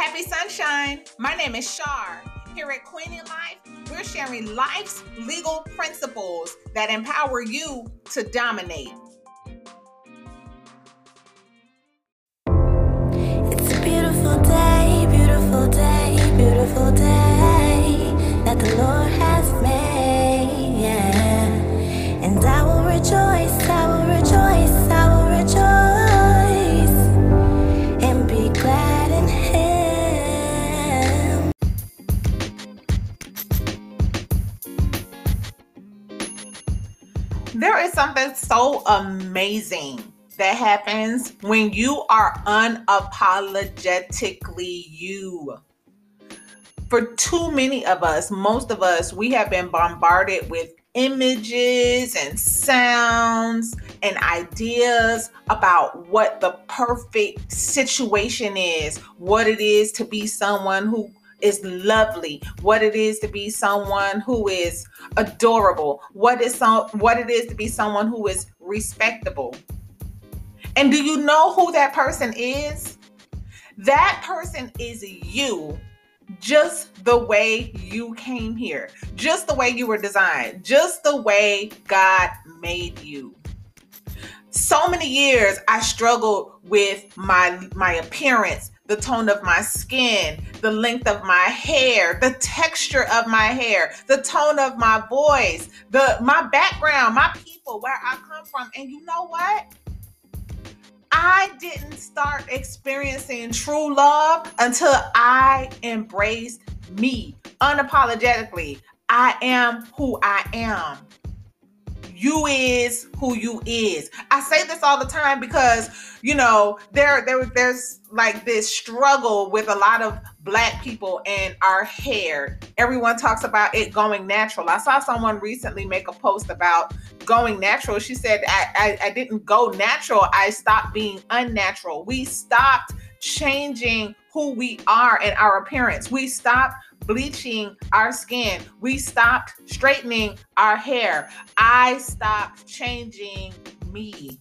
Happy sunshine. My name is Shar. Here at Queen in Life, we're sharing life's legal principles that empower you to dominate. It's a beautiful day, There is something so amazing that happens when you are unapologetically you. For too many of us, most of us, we have been bombarded with images and sounds and ideas about what the perfect situation is, what it is to be someone who is lovely, what it is to be someone who is adorable, what is some what it is to be someone who is respectable. And do you know who that person is? That person is you just the way you came here, just the way you were designed, just the way God made you. So many years I struggled with my my appearance, the tone of my skin, the length of my hair, the texture of my hair, the tone of my voice, the my background, my people, where I come from. And you know what? I didn't start experiencing true love until I embraced me unapologetically. I am who I am. You is who you is. I say this all the time because you know there there there's like this struggle with a lot of black people and our hair. Everyone talks about it going natural. I saw someone recently make a post about going natural. She said, I, I, I didn't go natural. I stopped being unnatural. We stopped changing who we are and our appearance. We stopped bleaching our skin. We stopped straightening our hair. I stopped changing me.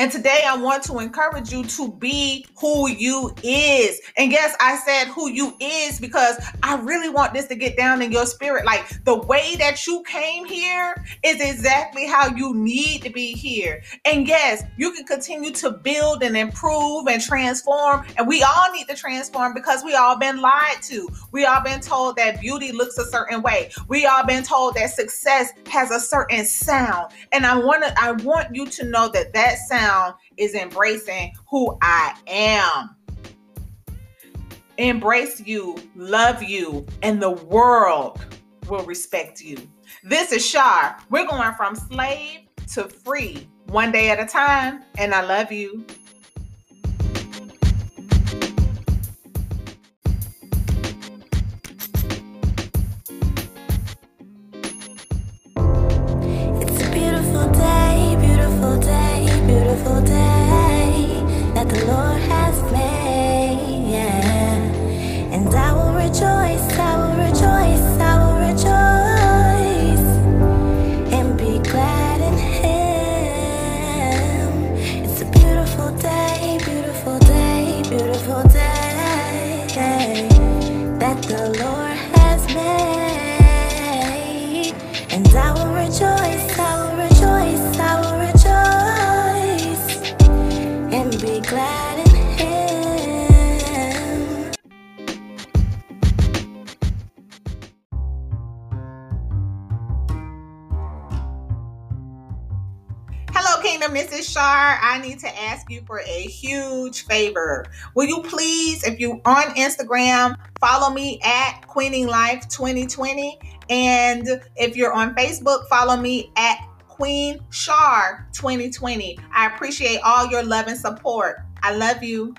And today I want to encourage you to be who you is. And yes, I said who you is because I really want this to get down in your spirit. Like the way that you came here is exactly how you need to be here. And yes, you can continue to build and improve and transform. And we all need to transform because we all been lied to. We all been told that beauty looks a certain way. We all been told that success has a certain sound. And I want to I want you to know that that sound is embracing who I am. Embrace you, love you, and the world will respect you. This is Shar. We're going from slave to free, one day at a time, and I love you. Day, beautiful day, beautiful day that the Lord has made. And I will rejoice, I will rejoice, I will rejoice and be glad Hello, Kingdom. This is Shar. I need to ask you for a huge favor. Will you please, if you on Instagram, follow me at Queening Life 2020, and if you're on Facebook, follow me at Queen Shar 2020. I appreciate all your love and support. I love you.